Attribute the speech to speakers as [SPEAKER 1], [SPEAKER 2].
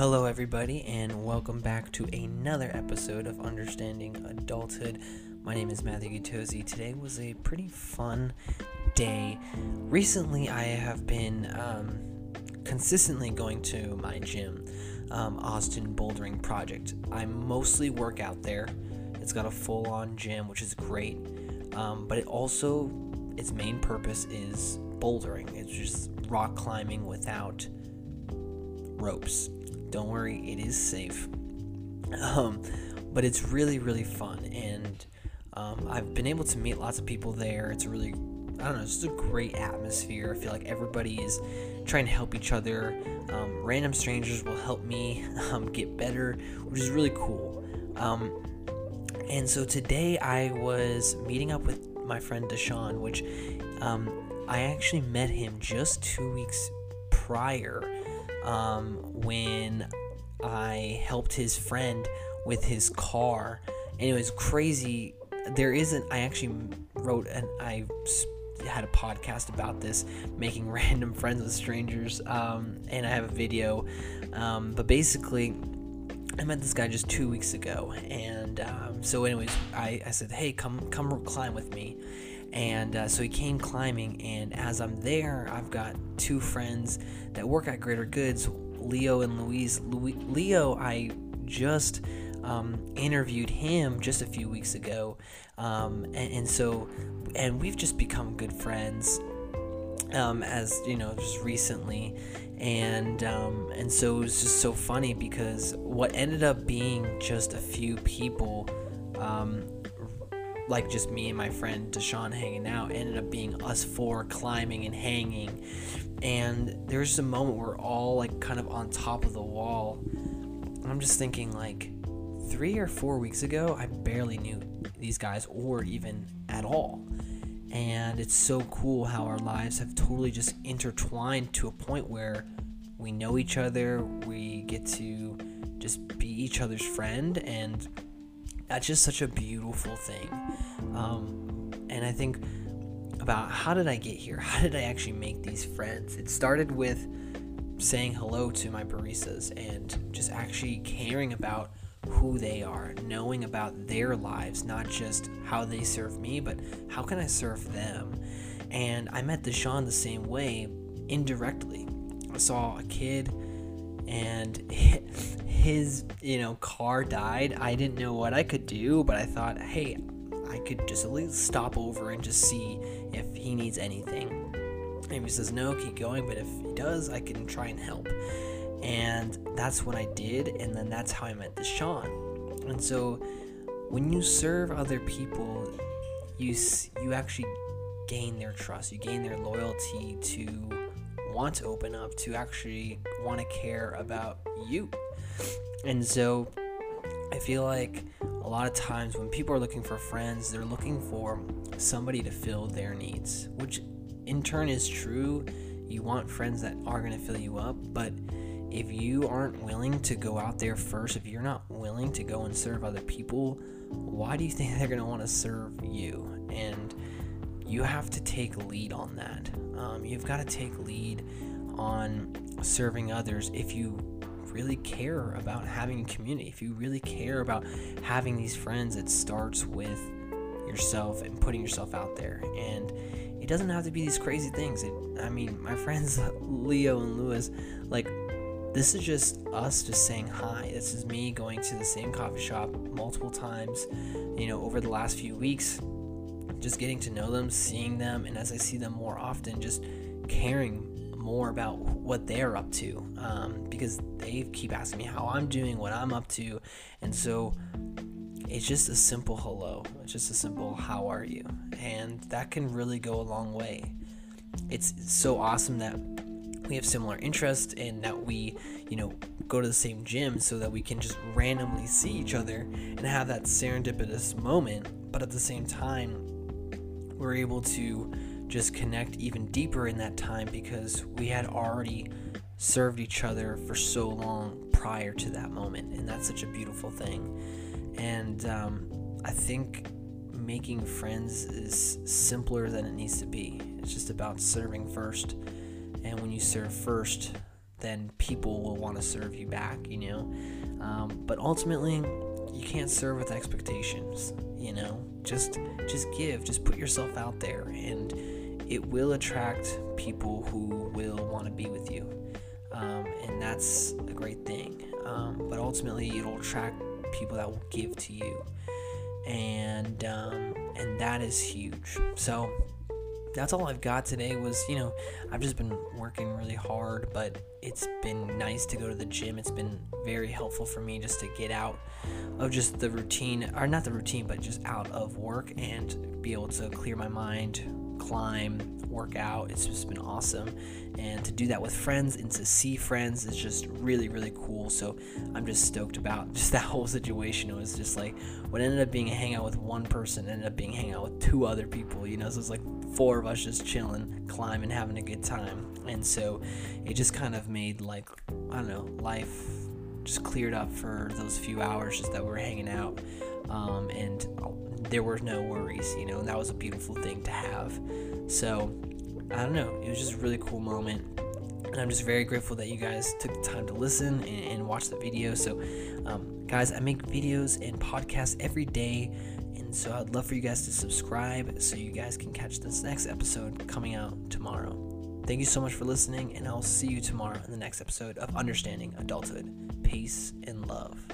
[SPEAKER 1] Hello, everybody, and welcome back to another episode of Understanding Adulthood. My name is Matthew Gutosi. Today was a pretty fun day. Recently, I have been um, consistently going to my gym, um, Austin Bouldering Project. I mostly work out there. It's got a full on gym, which is great, um, but it also, its main purpose is bouldering. It's just rock climbing without ropes. Don't worry, it is safe. Um, but it's really, really fun, and um, I've been able to meet lots of people there. It's really, I don't know, it's just a great atmosphere. I feel like everybody is trying to help each other. Um, random strangers will help me um, get better, which is really cool. Um, and so today I was meeting up with my friend Deshaun, which um, I actually met him just two weeks prior um, when I helped his friend with his car. And it was crazy. There isn't, I actually wrote and I had a podcast about this, making random friends with strangers. Um, and I have a video. Um, but basically, I met this guy just two weeks ago, and um, so anyways, I, I said, hey, come come climb with me, and uh, so he came climbing, and as I'm there, I've got two friends that work at Greater Goods, Leo and Louise. Leo, I just um, interviewed him just a few weeks ago, um, and, and, so, and we've just become good friends. Um, as you know, just recently, and um, and so it was just so funny because what ended up being just a few people um, like just me and my friend Deshaun hanging out ended up being us four climbing and hanging. And there was just a moment where we're all like kind of on top of the wall. I'm just thinking like three or four weeks ago, I barely knew these guys or even at all. And it's so cool how our lives have totally just intertwined to a point where we know each other, we get to just be each other's friend, and that's just such a beautiful thing. Um, and I think about how did I get here? How did I actually make these friends? It started with saying hello to my baristas and just actually caring about who they are, knowing about their lives, not just how they serve me, but how can I serve them? And I met Deshaun the same way, indirectly. I saw a kid and his you know car died. I didn't know what i could do but i thought hey i could just at least stop over and just see if he needs anything. And if he says no keep going but if he does i can try and help. And that's what i did and then that's how i met the deshaun and so when you serve other people you you actually gain their trust. You gain their loyalty to want to open up, to actually want to care about you. And so I feel like a lot of times when people are looking for friends, they're looking for somebody to fill their needs, which in turn is true. You want friends that are going to fill you up, but if you aren't willing to go out there first, if you're not willing to go and serve other people, why do you think they're going to want to serve you? And you have to take lead on that. Um, you've got to take lead on serving others if you really care about having a community, if you really care about having these friends, it starts with yourself and putting yourself out there. And it doesn't have to be these crazy things. It, I mean, my friends Leo and Lewis, like, this is just us just saying hi. This is me going to the same coffee shop multiple times, you know, over the last few weeks just getting to know them, seeing them, and as I see them more often, just caring more about what they're up to um, because they keep asking me how I'm doing, what I'm up to, and so it's just a simple hello. It's just a simple how are you, and that can really go a long way. It's so awesome that we have similar interests and that we, you know, go to the same gym so that we can just randomly see each other and have that serendipitous moment, but at the same time, we're able to just connect even deeper in that time because we had already served each other for so long prior to that moment. And that's such a beautiful thing. And um, I think making friends is simpler than it needs to be. It's just about serving first. And when you serve first, then people will want to serve you back, you know. Um, but ultimately, you can't serve with expectations, you know. Just just give, just put yourself out there, and it will attract people who will want to be with you, um, and that's a great thing. Um, but ultimately, it'll attract people that will give to you, and um, and that is huge. So that's all I've got today was, you know, I've just been working really hard, but it's been nice to go to the gym. It's been very helpful for me just to get out of just the routine, or not the routine, but just out of work and be able to clear my mind, climb, work out. It's just been awesome. And to do that with friends and to see friends is just really, really cool. So I'm just stoked about just that whole situation. It was just like what ended up being a hangout with one person ended up being hang out with two other people, you know, so it's like four of us just chilling, climbing, having a good time. And so it just kind of made like, I don't know, life just cleared up for those few hours just that we were hanging out. Um, and there were no worries, you know, and that was a beautiful thing to have. So I don't know, it was just a really cool moment. And I'm just very grateful that you guys took the time to listen and, and watch the video. So, um, guys, I make videos and podcasts every day. And so I'd love for you guys to subscribe so you guys can catch this next episode coming out tomorrow. Thank you so much for listening, and I'll see you tomorrow in the next episode of Understanding Adulthood. Peace and love.